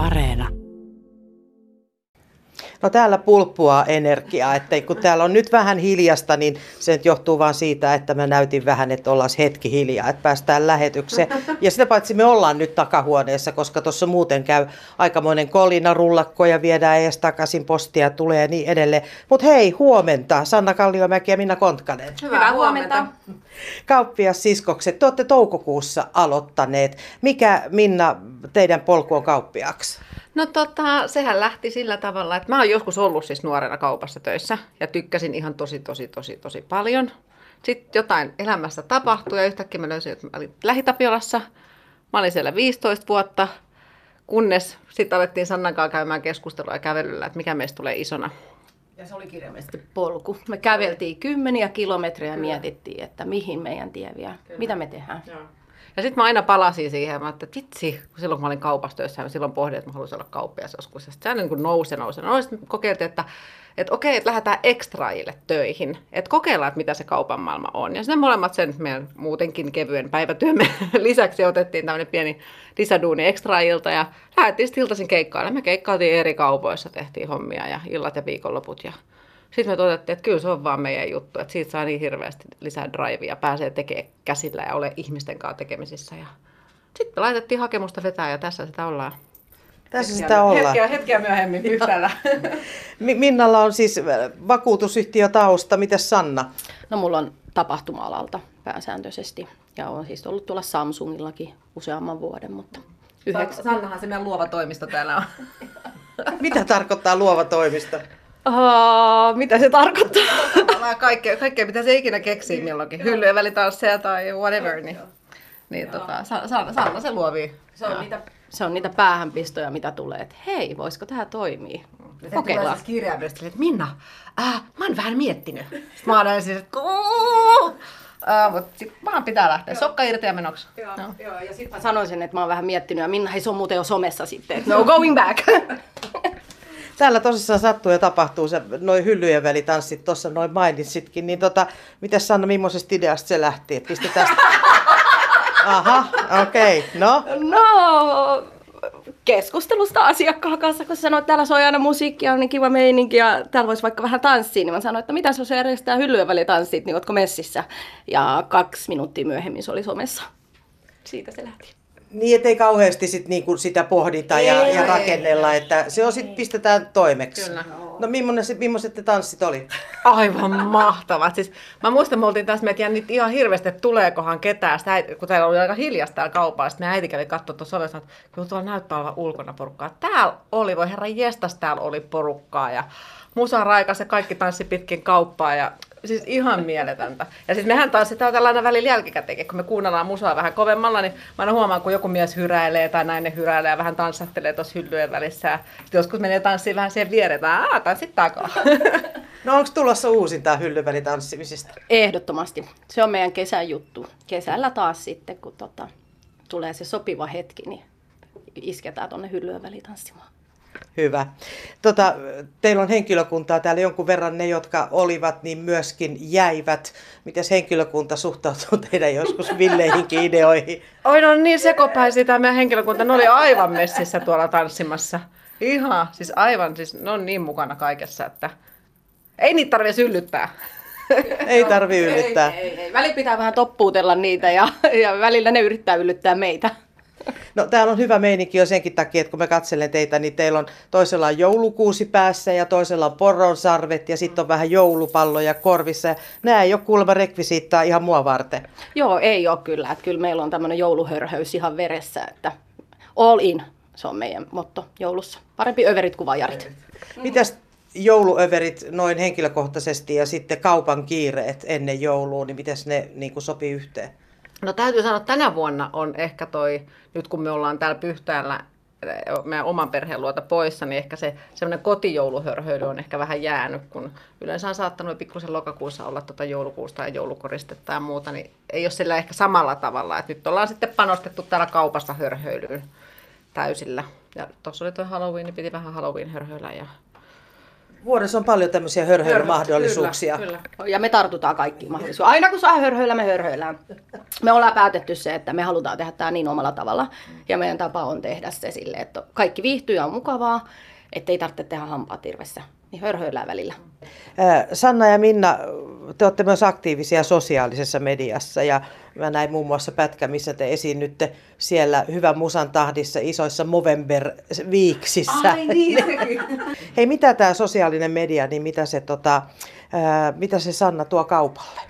Areena. No täällä pulppua energiaa, että kun täällä on nyt vähän hiljasta, niin se nyt johtuu vaan siitä, että mä näytin vähän, että ollaan hetki hiljaa, että päästään lähetykseen. Ja sitä paitsi me ollaan nyt takahuoneessa, koska tuossa muuten käy aikamoinen kolina, rullakko ja viedään ees takaisin postia tulee ja niin edelleen. Mutta hei, huomenta, Sanna Kalliomäki ja Minna Kontkanen. Hyvää huomenta. Kauppias siskokset, te olette toukokuussa aloittaneet. Mikä Minna teidän polku on kauppiaksi? No tota, sehän lähti sillä tavalla, että mä oon joskus ollut siis nuorena kaupassa töissä ja tykkäsin ihan tosi, tosi, tosi, tosi paljon. Sitten jotain elämässä tapahtui ja yhtäkkiä mä löysin, että mä olin Lähitapiolassa. Mä olin siellä 15 vuotta, kunnes sitten alettiin Sannan kanssa käymään keskustelua ja kävelyllä, että mikä meistä tulee isona. Ja se oli kirjaimellisesti polku. Me käveltiin kymmeniä kilometrejä ja mietittiin, että mihin meidän tie vie, Kyllä. mitä me tehdään. Joo. Ja sitten mä aina palasin siihen, että vitsi, kun silloin kun mä olin kaupassa töissä, mä silloin pohdin, että mä haluaisin olla kauppias joskus. Ja sitten se niin nousi, nousi, nousi. Sitten kokeiltiin, että, että okei, että lähdetään ekstraajille töihin. Että kokeillaan, että mitä se kaupan maailma on. Ja sitten molemmat sen meidän muutenkin kevyen päivätyömme lisäksi otettiin tämmöinen pieni lisäduuni ekstraajilta ja lähdettiin sitten iltaisin keikkaille. Me keikkailtiin eri kaupoissa, tehtiin hommia ja illat ja viikonloput ja sitten me todettiin, että kyllä se on vaan meidän juttu, että siitä saa niin hirveästi lisää drivea, pääsee tekemään käsillä ja ole ihmisten kanssa tekemisissä. Ja sitten me laitettiin hakemusta vetää ja tässä sitä ollaan. Tässä sitä ollaan. Hetkeä, hetkeä myöhemmin yhtäällä. Minnalla on siis vakuutusyhtiö tausta. Mitäs Sanna? No mulla on tapahtuma-alalta pääsääntöisesti. Ja on siis ollut tuolla Samsungillakin useamman vuoden, mutta yhdeksän. Sannahan se meidän luova toimisto täällä on. Mitä tarkoittaa luova toimisto? Uh, mitä se tarkoittaa? kaikkea, kaikkea, mitä se ikinä keksii milloinkin. Hyllyjen välitansseja tai whatever. Niin, niin tota, Sanna, Sanna se luovii. Se on, niitä, se on niitä päähänpistoja, mitä tulee, että hei, voisiko tämä toimia? Kokeillaan. Siis kirjaimellisesti, että Minna, äh, mä oon vähän miettinyt. Sitten mä oon siis, että Uh, mutta sit vaan pitää lähteä. Sokka irti ja menoksi. Joo, no. joo ja sitten mä sanoisin, että mä oon vähän miettinyt ja Minna, hei se on muuten jo somessa sitten. No going back. Täällä tosissaan sattuu ja tapahtuu se noin hyllyjen välitanssit, tuossa noin mainitsitkin, niin tota, miten Sanna, millaisesta ideasta se lähti? Että pistetään... Aha, okei, okay. no? No, keskustelusta asiakkaan kanssa, kun sanoit, että täällä soi aina musiikkia, on niin kiva meininki ja täällä voisi vaikka vähän tanssia, niin mä sanoin, että mitä se on järjestää hyllyjen välitanssit, niin ootko messissä? Ja kaksi minuuttia myöhemmin se oli somessa. Siitä se lähti. Niin, ettei kauheasti sit niinku sitä pohdita ei, ja, ei, ja rakennella, ei, että se on sitten pistetään toimeksi. Kyllä. No millaiset, millaiset te tanssit oli? Aivan mahtavat. Siis, mä muistan, me oltiin tässä, me jännit ihan hirveästi, että tuleekohan ketään. Sitä, kun täällä oli aika hiljasta täällä kaupalla, sitten me äiti kävi katsoa tuossa ovessa, että kyllä tuolla näyttää olevan ulkona porukkaa. Täällä oli, voi herra jestas, täällä oli porukkaa ja musa raikas ja kaikki tanssi pitkin kauppaa ja Siis ihan mieletöntä. Ja siis mehän taas sitä tällainen välillä jälkikäteen, kun me kuunnellaan musaa vähän kovemmalla, niin mä aina huomaan, kun joku mies hyräilee tai nainen hyräilee ja vähän tanssattelee tuossa hyllyjen välissä. Ja joskus menee tanssiin vähän siihen viereen, aah, tanssit takaa. No onko tulossa uusinta hyllyvälitanssimisista? Ehdottomasti. Se on meidän kesän juttu. Kesällä taas sitten, kun tota, tulee se sopiva hetki, niin isketään tuonne hyllyjen välitanssimaan. Hyvä. Tota, teillä on henkilökuntaa täällä jonkun verran, ne jotka olivat, niin myöskin jäivät. Miten henkilökunta suhtautuu teidän joskus villeihinkin ideoihin? Oi, no niin sekopäisiä tämä meidän henkilökunta. Ne oli aivan messissä tuolla tanssimassa. Ihan, siis aivan, siis ne on niin mukana kaikessa, että ei niitä tarvitse yllyttää. ei tarvi yllyttää. Ei, ei, ei. Välillä pitää vähän toppuutella niitä ja, ja välillä ne yrittää yllyttää meitä. No täällä on hyvä meininki jo senkin takia, että kun mä katselen teitä, niin teillä on toisella on joulukuusi päässä ja toisella on poronsarvet ja sitten on vähän joulupalloja korvissa. Nämä ei ole kuulemma rekvisiittaa ihan mua varten. Joo, ei ole kyllä. Että kyllä meillä on tämmöinen jouluhörhöys ihan veressä, että all in, se on meidän motto joulussa. Parempi överit kuin vajarit. Mitäs jouluöverit noin henkilökohtaisesti ja sitten kaupan kiireet ennen joulua, niin miten ne niin kuin sopii yhteen? No täytyy sanoa, että tänä vuonna on ehkä toi, nyt kun me ollaan täällä Pyhtäällä eh, meidän oman perheen luota poissa, niin ehkä se semmoinen kotijouluhörhöily on ehkä vähän jäänyt, kun yleensä on saattanut pikkusen lokakuussa olla tuota joulukuusta ja joulukoristetta ja muuta, niin ei ole sillä ehkä samalla tavalla. Et nyt ollaan sitten panostettu täällä kaupassa hörhöilyyn täysillä. Ja tuossa oli tuo Halloween, niin piti vähän Halloween hörhöillä ja Vuodessa on paljon tämmöisiä hörhöilymahdollisuuksia. Kyllä, kyllä. Ja me tartutaan kaikkiin mahdollisuuksiin. Aina kun saa hörhöillä, me hörhöillään. Me ollaan päätetty se, että me halutaan tehdä tämä niin omalla tavalla. Ja meidän tapa on tehdä se sille, että kaikki viihtyy ja on mukavaa, ettei tarvitse tehdä hampaat irvessä. Niin hörhöillään välillä. Sanna ja Minna, te olette myös aktiivisia sosiaalisessa mediassa ja mä näin muun muassa pätkä, missä te esiinnytte siellä Hyvän musan tahdissa isoissa Movember-viiksissä. niin, Hei, mitä tämä sosiaalinen media, niin mitä se, tota, ää, mitä se Sanna tuo kaupalle?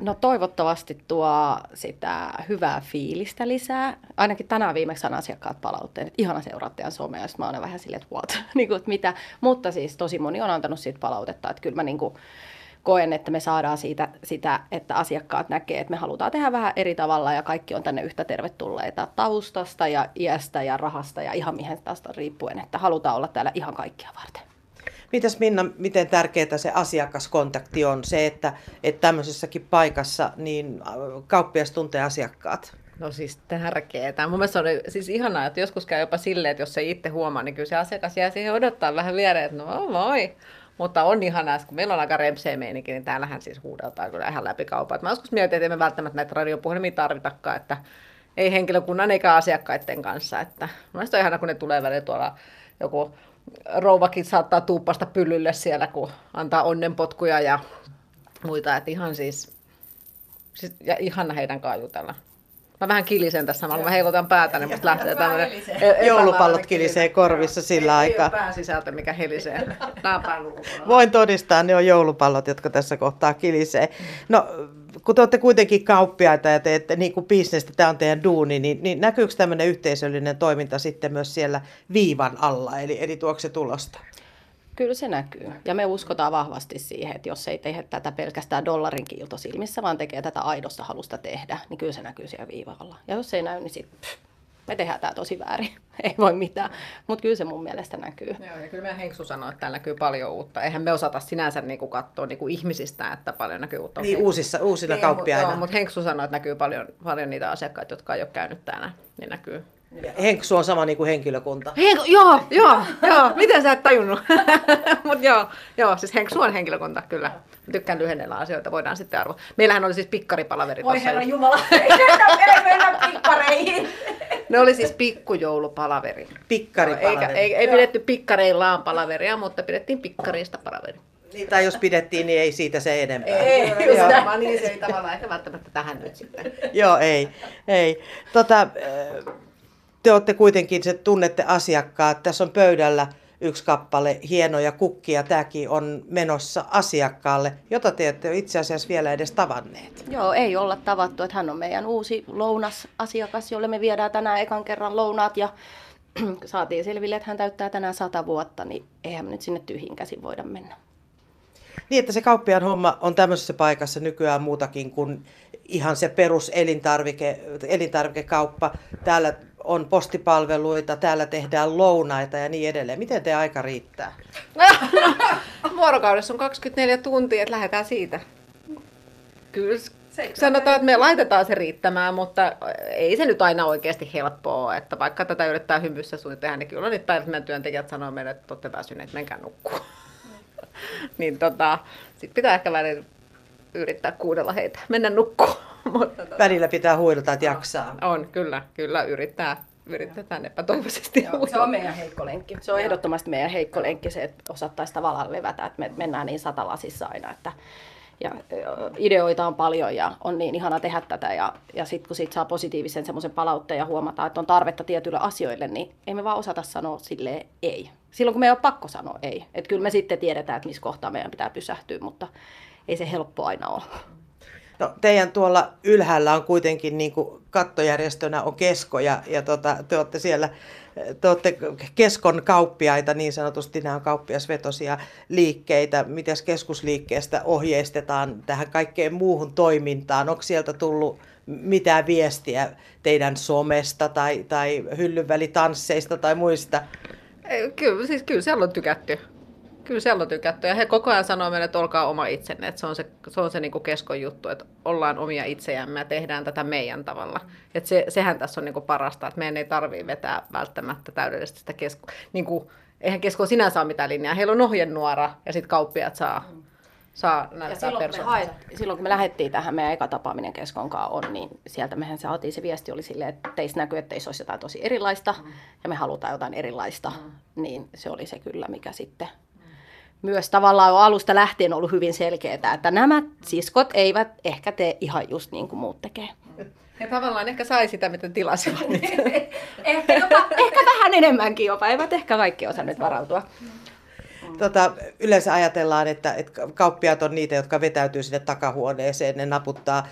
No toivottavasti tuo sitä hyvää fiilistä lisää. Ainakin tänään viimeksi saan asiakkaat palautteen, että ihana seuraa teidän somea. Sit mä oon vähän silleen, että what? niin kuin, että mitä? Mutta siis tosi moni on antanut siitä palautetta, että kyllä mä niin kuin koen, että me saadaan siitä sitä, että asiakkaat näkee, että me halutaan tehdä vähän eri tavalla ja kaikki on tänne yhtä tervetulleita taustasta ja iästä ja rahasta ja ihan mihin tästä riippuen, että halutaan olla täällä ihan kaikkia varten. Mitäs Minna, miten tärkeää se asiakaskontakti on? Se, että, että tämmöisessäkin paikassa niin äh, kauppias tuntee asiakkaat. No siis tärkeää. Mun mielestä on siis ihanaa, että joskus käy jopa silleen, että jos ei itse huomaa, niin kyllä se asiakas jää siihen odottaa vähän viereen, että no moi. Mutta on ihanaa, kun meillä on aika remseä meininki, niin täällähän siis huudeltaan kyllä ihan läpi kaupaa. Mä joskus mietin, että emme välttämättä näitä radiopuhelimia tarvitakaan, että ei henkilökunnan eikä asiakkaiden kanssa. Että mielestä on ihana, kun ne tulee välillä tuolla joku rouvakin saattaa tuuppasta pyllylle siellä, kun antaa onnenpotkuja ja muita. Että ihan siis, siis ja ihana heidän kanssaan jutella. Mä vähän kilisen tässä, mä heilutan päätä, niin musta lähtee tämmönen e- Joulupallot kilisee korvissa sillä ei, aikaa. Ei sisältö, mikä helisee. Voin todistaa, ne on joulupallot, jotka tässä kohtaa kilisee. No, kun te olette kuitenkin kauppiaita ja teette niin kuin bisnestä, tämä on teidän duuni, niin, niin näkyykö tämmöinen yhteisöllinen toiminta sitten myös siellä viivan alla, eli, eli tuokse se tulosta? Kyllä se näkyy. Ja me uskotaan vahvasti siihen, että jos ei tehdä tätä pelkästään dollarin kiilto silmissä, vaan tekee tätä aidosta halusta tehdä, niin kyllä se näkyy siellä viivalla. Ja jos ei näy, niin sitten me tehdään tämä tosi väärin. ei voi mitään. Mutta kyllä se mun mielestä näkyy. Joo, ja kyllä meidän Henksu sanoi, että täällä näkyy paljon uutta. Eihän me osata sinänsä niinku katsoa niinku ihmisistä, että paljon näkyy uutta. Niin uusissa, uusina Niin, kauppiaina. Mutta Henksu sanoi, että näkyy paljon, paljon niitä asiakkaita, jotka ei ole käynyt täällä. Niin näkyy. Henksu on sama niin kuin henkilökunta. Henk, joo, joo, joo. Miten sä et tajunnut? Mutta joo, joo, siis Henksu on henkilökunta, kyllä. Mä tykkään lyhennellä asioita, voidaan sitten arvoa. Meillähän oli siis pikkaripalaverit. Voi herra just. Jumala, ei mennä, ei mennä pikkareihin. Ne oli siis pikkujoulupalaveri. Eikä, Pikkaripalaveri. ei, ei pidetty pikkareillaan palaveria, mutta pidettiin pikkariista palaveri. Niin, tai jos pidettiin, niin ei siitä se enempää. Ei, Joo. just näin. niin se ei tavallaan ehkä välttämättä tähän nyt sitten. Joo, ei. ei. Tota, äh, te olette kuitenkin, se tunnette asiakkaat. Tässä on pöydällä yksi kappale hienoja kukkia. Tämäkin on menossa asiakkaalle, jota te ette itse asiassa vielä edes tavanneet. Joo, ei olla tavattu, että hän on meidän uusi lounasasiakas, jolle me viedään tänään ekan kerran lounaat ja saatiin selville, että hän täyttää tänään sata vuotta, niin eihän me nyt sinne tyhjin käsin voida mennä. Niin, että se kauppiaan homma on tämmöisessä paikassa nykyään muutakin kuin ihan se perus elintarvike, elintarvikekauppa. Täällä on postipalveluita, täällä tehdään lounaita ja niin edelleen. Miten te aika riittää? Vuorokaudessa on 24 tuntia, että lähdetään siitä. Kyllä sanotaan, että me laitetaan se riittämään, mutta ei se nyt aina oikeasti helppoa. Että vaikka tätä yrittää hymyssä sun tehdä, niin kyllä niitä päivät, meidän työntekijät sanoo meille, että olette väsyneet, menkää nukkuu. niin tota, sit pitää ehkä välillä yrittää kuudella heitä, mennä nukkuu. mutta tota, Välillä pitää huilata, että jaksaa. on, kyllä, kyllä yrittää. Yritetään epätoivoisesti. Joo, se on meidän heikko lenkki. Se on ehdottomasti meidän heikko lenkki se, että osattaisiin tavallaan levätä, että me mennään niin satalasissa aina, että ja ideoita on paljon ja on niin ihana tehdä tätä ja, ja sitten kun siitä saa positiivisen semmoisen palautteen ja huomataan, että on tarvetta tietyille asioille, niin ei me vaan osata sanoa sille ei. Silloin kun me ei ole pakko sanoa ei. Että kyllä me sitten tiedetään, että missä kohtaa meidän pitää pysähtyä, mutta ei se helppo aina ole. No, teidän tuolla ylhäällä on kuitenkin niin kuin kattojärjestönä on Kesko ja, ja tota, te olette siellä, te olette Keskon kauppiaita, niin sanotusti nämä on kauppiasvetosia liikkeitä. Miten keskusliikkeestä ohjeistetaan tähän kaikkeen muuhun toimintaan? Onko sieltä tullut mitään viestiä teidän somesta tai, tai hyllynvälitansseista tai muista? Kyllä, siis kyllä siellä on tykätty. Kyllä siellä on tykätty. Ja he koko ajan sanoo meille, että olkaa oma itsenne. Että se on se, se, on se niin keskon juttu, että ollaan omia itsejämme ja tehdään tätä meidän tavalla. Että se, sehän tässä on niin parasta, että meidän ei tarvitse vetää välttämättä täydellisesti sitä kesko, niin kuin eihän kesko sinänsä ole mitään linjaa. Heillä on ohjenuora ja sitten kauppiaat saa, saa Ja näyttää silloin kun, haet, silloin kun me lähdettiin tähän meidän eka tapaaminen Keskonkaan on, niin sieltä mehän saatiin se viesti oli silleen, että teistä näkyy, että teissä olisi jotain tosi erilaista mm. ja me halutaan jotain erilaista. Mm. Niin se oli se kyllä, mikä sitten myös tavallaan on alusta lähtien ollut hyvin selkeää, että nämä siskot eivät ehkä tee ihan just niin kuin muut tekee. He tavallaan ehkä sai sitä, mitä tilasivat. ehkä, jopa, ehkä vähän enemmänkin jopa, eivät ehkä kaikki osanneet varautua. Tota, yleensä ajatellaan, että, että kauppiaat on niitä, jotka vetäytyy sinne takahuoneeseen, ne naputtaa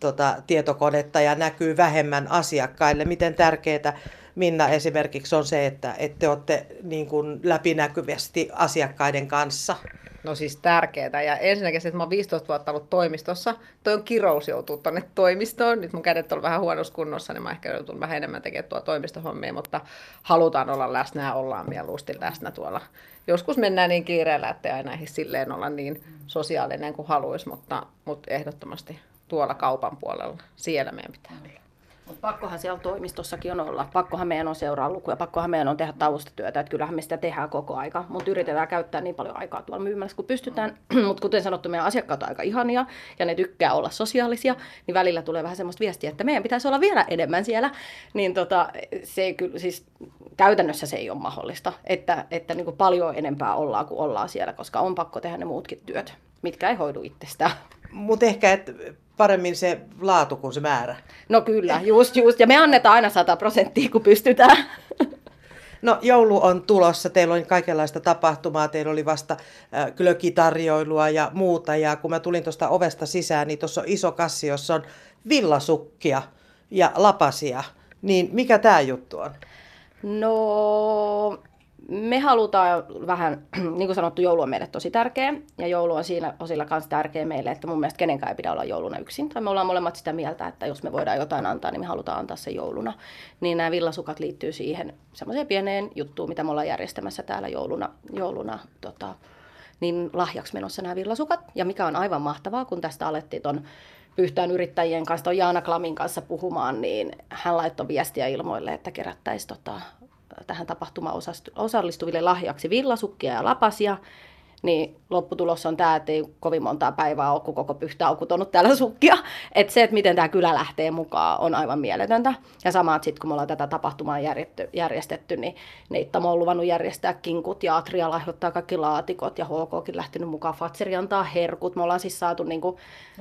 tota, tietokonetta ja näkyy vähemmän asiakkaille. Miten tärkeää Minna esimerkiksi on se, että, että te olette niin kuin läpinäkyvästi asiakkaiden kanssa? No siis tärkeää. Ja ensinnäkin se, että mä oon 15 vuotta ollut toimistossa. Toi on kirous joutuu tonne toimistoon. Nyt mun kädet on vähän huonossa kunnossa, niin mä ehkä joutun vähän enemmän tekemään tuo toimistohommia, mutta halutaan olla läsnä ja ollaan mieluusti läsnä tuolla. Joskus mennään niin kiireellä, että aina silleen olla niin sosiaalinen kuin haluaisi, mutta, mutta ehdottomasti tuolla kaupan puolella, siellä meidän pitää olla. Mut pakkohan siellä toimistossakin on olla. Pakkohan meidän on seuraa lukuja, pakkohan meidän on tehdä taustatyötä. Että kyllähän me sitä tehdään koko aika, mutta yritetään käyttää niin paljon aikaa tuolla myymässä kun pystytään. mutta kuten sanottu, meidän asiakkaat on aika ihania ja ne tykkää olla sosiaalisia, niin välillä tulee vähän semmoista viestiä, että meidän pitäisi olla vielä enemmän siellä. Niin tota, se ei kyllä, siis käytännössä se ei ole mahdollista, että, että niin kuin paljon enempää ollaan kuin ollaan siellä, koska on pakko tehdä ne muutkin työt, mitkä ei hoidu itsestään. Mutta ehkä et paremmin se laatu kuin se määrä. No kyllä, just just. Ja me annetaan aina 100 prosenttia, kun pystytään. No joulu on tulossa, teillä on kaikenlaista tapahtumaa, teillä oli vasta äh, glökitarjoilua ja muuta. Ja kun mä tulin tuosta ovesta sisään, niin tuossa on iso kassi, jossa on villasukkia ja lapasia. Niin mikä tämä juttu on? No, me halutaan vähän, niin kuin sanottu, joulu on meille tosi tärkeä. Ja joulu on siinä osilla kanssa tärkeä meille, että mun mielestä kenenkään ei pidä olla jouluna yksin. Tai me ollaan molemmat sitä mieltä, että jos me voidaan jotain antaa, niin me halutaan antaa se jouluna. Niin nämä villasukat liittyy siihen semmoiseen pieneen juttuun, mitä me ollaan järjestämässä täällä jouluna, jouluna tota, niin lahjaksi menossa nämä villasukat. Ja mikä on aivan mahtavaa, kun tästä alettiin ton Pyhtään yrittäjien kanssa, ton Jaana Klamin kanssa puhumaan, niin hän laittoi viestiä ilmoille, että kerättäisiin tota, tähän tapahtumaan osallistuville lahjaksi villasukkia ja lapasia. Niin lopputulos on tämä, että ei kovin montaa päivää ole, kun koko pyhtä on kutonut täällä sukkia. Että se, että miten tämä kylä lähtee mukaan, on aivan mieletöntä. Ja sama, että sitten kun me ollaan tätä tapahtumaa järjestetty, järjestetty niin Neittamo on luvannut järjestää kinkut ja Atria lahjoittaa kaikki laatikot ja HKkin lähtenyt mukaan. Fatseri antaa herkut. Me ollaan siis saatu niinku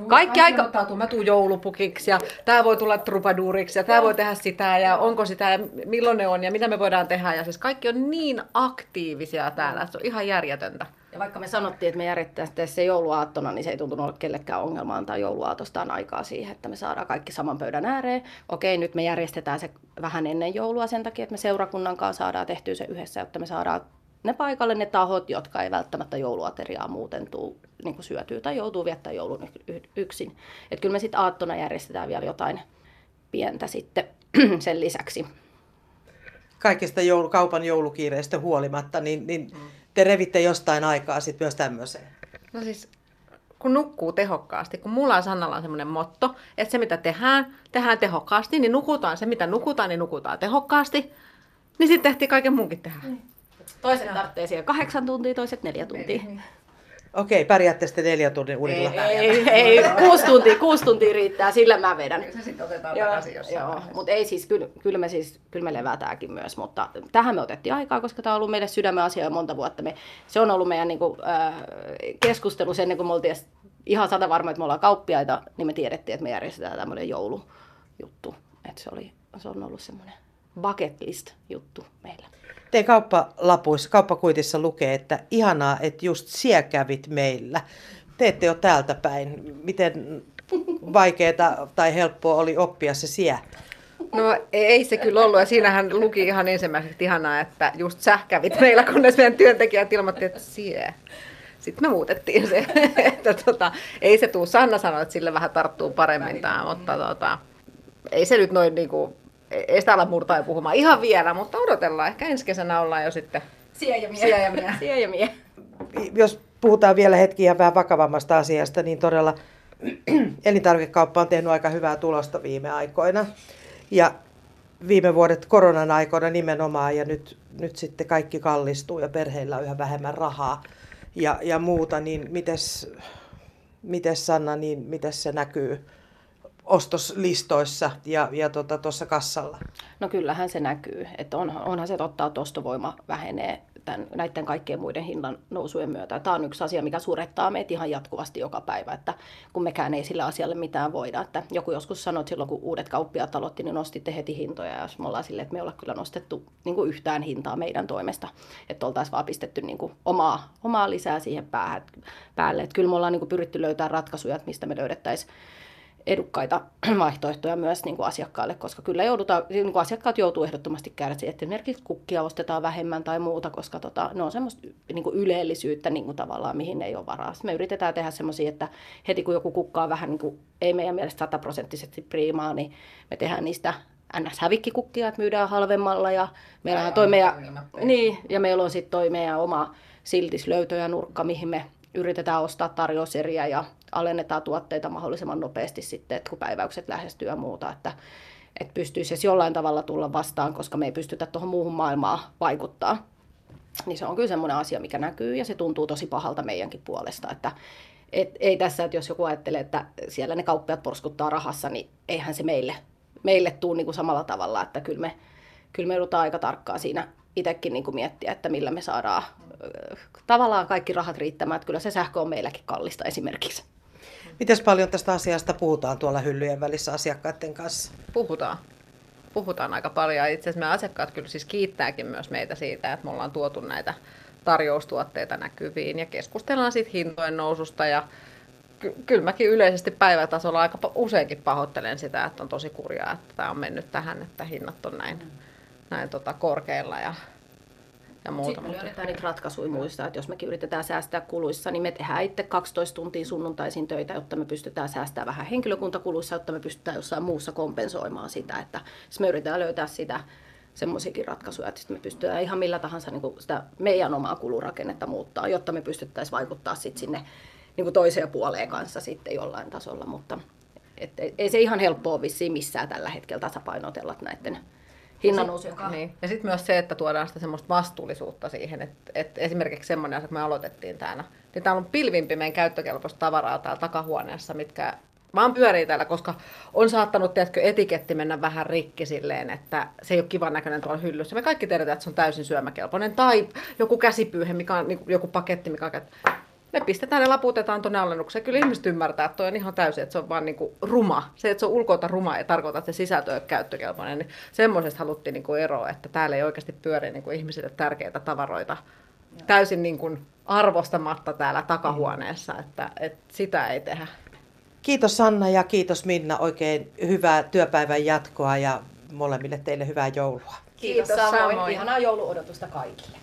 kaikki aika... Ottaa, mä tuun joulupukiksi ja tämä voi tulla trupaduuriksi ja tämä voi tehdä sitä ja onko sitä ja milloin ne on ja mitä me voidaan tehdä. Ja siis kaikki on niin aktiivisia täällä, että se on ihan järjetöntä. Ja vaikka me sanottiin, että me järjettäisiin se jouluaattona, niin se ei tuntunut olla kellekään ongelma antaa jouluaatostaan aikaa siihen, että me saadaan kaikki saman pöydän ääreen. Okei, nyt me järjestetään se vähän ennen joulua sen takia, että me seurakunnan kanssa saadaan tehtyä se yhdessä, jotta me saadaan ne paikalle ne tahot, jotka ei välttämättä jouluateriaa muuten tuu niin kuin syötyä tai joutuu viettämään joulun yksin. Että kyllä me sitten aattona järjestetään vielä jotain pientä sitten sen lisäksi. Kaikista joulu, kaupan joulukiireistä huolimatta, niin, niin mm. Te revitte jostain aikaa sitten myös tämmöiseen. No siis kun nukkuu tehokkaasti, kun mulla on Sannalla on semmoinen motto, että se mitä tehdään, tehdään tehokkaasti, niin nukutaan se mitä nukutaan, niin nukutaan tehokkaasti. Niin sitten tehtiin kaiken muunkin tehdä. Toiset tarvitsee siihen kahdeksan tuntia, toiset neljä tuntia. Okei, pärjäätte sitten neljä tunnin unilla. Ei, ei, ei, kuusi tuntia, kuusi tuntia riittää, sillä mä vedän. Se sitten otetaan Joo, takaisin jossain joo. vaiheessa. mutta ei siis, kyllä, kyllä me siis, kyllä me levätäänkin myös, mutta tähän me otettiin aikaa, koska tämä on ollut meille sydämen asia jo monta vuotta. Me, se on ollut meidän niin kuin, äh, keskustelu ennen kuin me oltiin edes ihan sata varma, että me ollaan kauppiaita, niin me tiedettiin, että me järjestetään tämmöinen joulujuttu. Että se, oli, se on ollut semmoinen bucket list juttu meillä. Teidän kauppalapuissa, kauppakuitissa lukee, että ihanaa, että just siellä kävit meillä. Te ette ole täältä päin. Miten vaikeaa tai helppoa oli oppia se sie? No ei se kyllä ollut, ja siinähän luki ihan ensimmäiseksi ihanaa, että just sä kävit meillä, kunnes meidän työntekijät ilmoitti, että sie. Sitten me muutettiin se, että tota, ei se tuu, Sanna sanoi, että sille vähän tarttuu paremmin tämä, mutta tota, ei se nyt noin niinku, ei sitä ala murtaa ja puhumaan ihan vielä, mutta odotellaan, ehkä ensi kesänä ollaan jo sitten Sie ja mie. Sie ja mie. Sie ja mie. Jos puhutaan vielä hetki ihan vähän vakavammasta asiasta, niin todella elintarvikauppa on tehnyt aika hyvää tulosta viime aikoina. Ja viime vuodet koronan aikoina nimenomaan ja nyt, nyt sitten kaikki kallistuu ja perheillä on yhä vähemmän rahaa ja, ja muuta, niin mites, mites Sanna, niin mites se näkyy ostoslistoissa ja, ja tuossa tota, kassalla? No kyllähän se näkyy, että on, onhan se totta, että ostovoima vähenee tämän, näiden kaikkien muiden hinnan nousujen myötä. Tämä on yksi asia, mikä surettaa meitä ihan jatkuvasti joka päivä, että kun mekään ei sillä asialle mitään voida. Että joku joskus sanoi, että silloin kun uudet kauppiaat aloitti, niin nostitte heti hintoja. Ja jos me ollaan silleen, että me ei olla kyllä nostettu niin kuin yhtään hintaa meidän toimesta, että oltaisiin vaan pistetty niin kuin omaa, omaa lisää siihen päälle. Että kyllä me ollaan niin kuin pyritty löytämään ratkaisuja, että mistä me löydettäisiin edukkaita vaihtoehtoja myös niin kuin asiakkaalle, koska kyllä joudutaan, niin kuin asiakkaat joutuu ehdottomasti käydä siihen, että esimerkiksi kukkia ostetaan vähemmän tai muuta, koska tota, ne on semmoista niin kuin ylellisyyttä niin kuin tavallaan, mihin ei ole varaa. Sitten me yritetään tehdä semmoisia, että heti kun joku kukka on vähän niin kuin, ei meidän mielestä sataprosenttisesti priimaa, niin me tehdään niistä NS-hävikkikukkia, että myydään halvemmalla ja meillä on toi meidän, niin, ja meillä on sitten toi meidän oma siltislöytö ja nurkka, mihin me yritetään ostaa tarjouseriä ja alennetaan tuotteita mahdollisimman nopeasti sitten, että kun päiväykset lähestyy ja muuta, että, että pystyisi edes jollain tavalla tulla vastaan, koska me ei pystytä tuohon muuhun maailmaan vaikuttaa. Niin se on kyllä semmoinen asia, mikä näkyy ja se tuntuu tosi pahalta meidänkin puolesta, että et, ei tässä, että jos joku ajattelee, että siellä ne kauppiat porskuttaa rahassa, niin eihän se meille, meille tule niin kuin samalla tavalla, että kyllä me, kyllä me joudutaan aika tarkkaan siinä itsekin niin kuin miettiä, että millä me saadaan tavallaan kaikki rahat riittämään, että kyllä se sähkö on meilläkin kallista esimerkiksi. Miten paljon tästä asiasta puhutaan tuolla hyllyjen välissä asiakkaiden kanssa? Puhutaan. Puhutaan aika paljon. Itse asiassa me asiakkaat kyllä siis kiittääkin myös meitä siitä, että me ollaan tuotu näitä tarjoustuotteita näkyviin ja keskustellaan siitä hintojen noususta ja ky- kyllä mäkin yleisesti päivätasolla aika useinkin pahoittelen sitä, että on tosi kurjaa, että tämä on mennyt tähän, että hinnat on näin, näin tota korkeilla ja ja muuta. Sitten me löydetään niitä ratkaisuja muista, että jos mekin yritetään säästää kuluissa, niin me tehdään itse 12 tuntia sunnuntaisin töitä, jotta me pystytään säästämään vähän henkilökuntakuluissa, jotta me pystytään jossain muussa kompensoimaan sitä, että me yritetään löytää sitä semmoisiakin ratkaisuja, että me pystytään ihan millä tahansa niin kuin sitä meidän omaa kulurakennetta muuttaa, jotta me pystyttäisiin vaikuttaa sit sinne niin kuin toiseen puoleen kanssa sitten jollain tasolla, mutta et, ei se ihan helppoa vissiin missään tällä hetkellä tasapainotella näiden hinnannousujen kanssa. Niin. Ja sitten myös se, että tuodaan sitä semmoista vastuullisuutta siihen, että, että esimerkiksi semmoinen asia, kun me aloitettiin täällä, niin täällä on pilvimpimeen käyttökelpoista tavaraa täällä takahuoneessa, mitkä vaan pyörii täällä, koska on saattanut, tiedätkö, etiketti mennä vähän rikki silleen, että se ei ole kivan näköinen tuolla hyllyssä. Me kaikki tiedetään, että se on täysin syömäkelpoinen. Tai joku käsipyyhe, mikä on niin joku paketti, mikä on me pistetään ja laputetaan tuonne alennukseen. Kyllä ihmiset ymmärtää, että toi on ihan täysin, että se on vaan niinku ruma. Se, että se on ulkoilta ruma ei tarkoita, että se sisältö on käyttökelpoinen. Niin semmoisesta haluttiin niinku eroa, että täällä ei oikeasti pyöri niinku ihmisille tärkeitä tavaroita täysin niinku arvostamatta täällä takahuoneessa, että, että sitä ei tehdä. Kiitos Sanna ja kiitos Minna. Oikein hyvää työpäivän jatkoa ja molemmille teille hyvää joulua. Kiitos, kiitos samoin. samoin. Ihanaa jouluodotusta kaikille.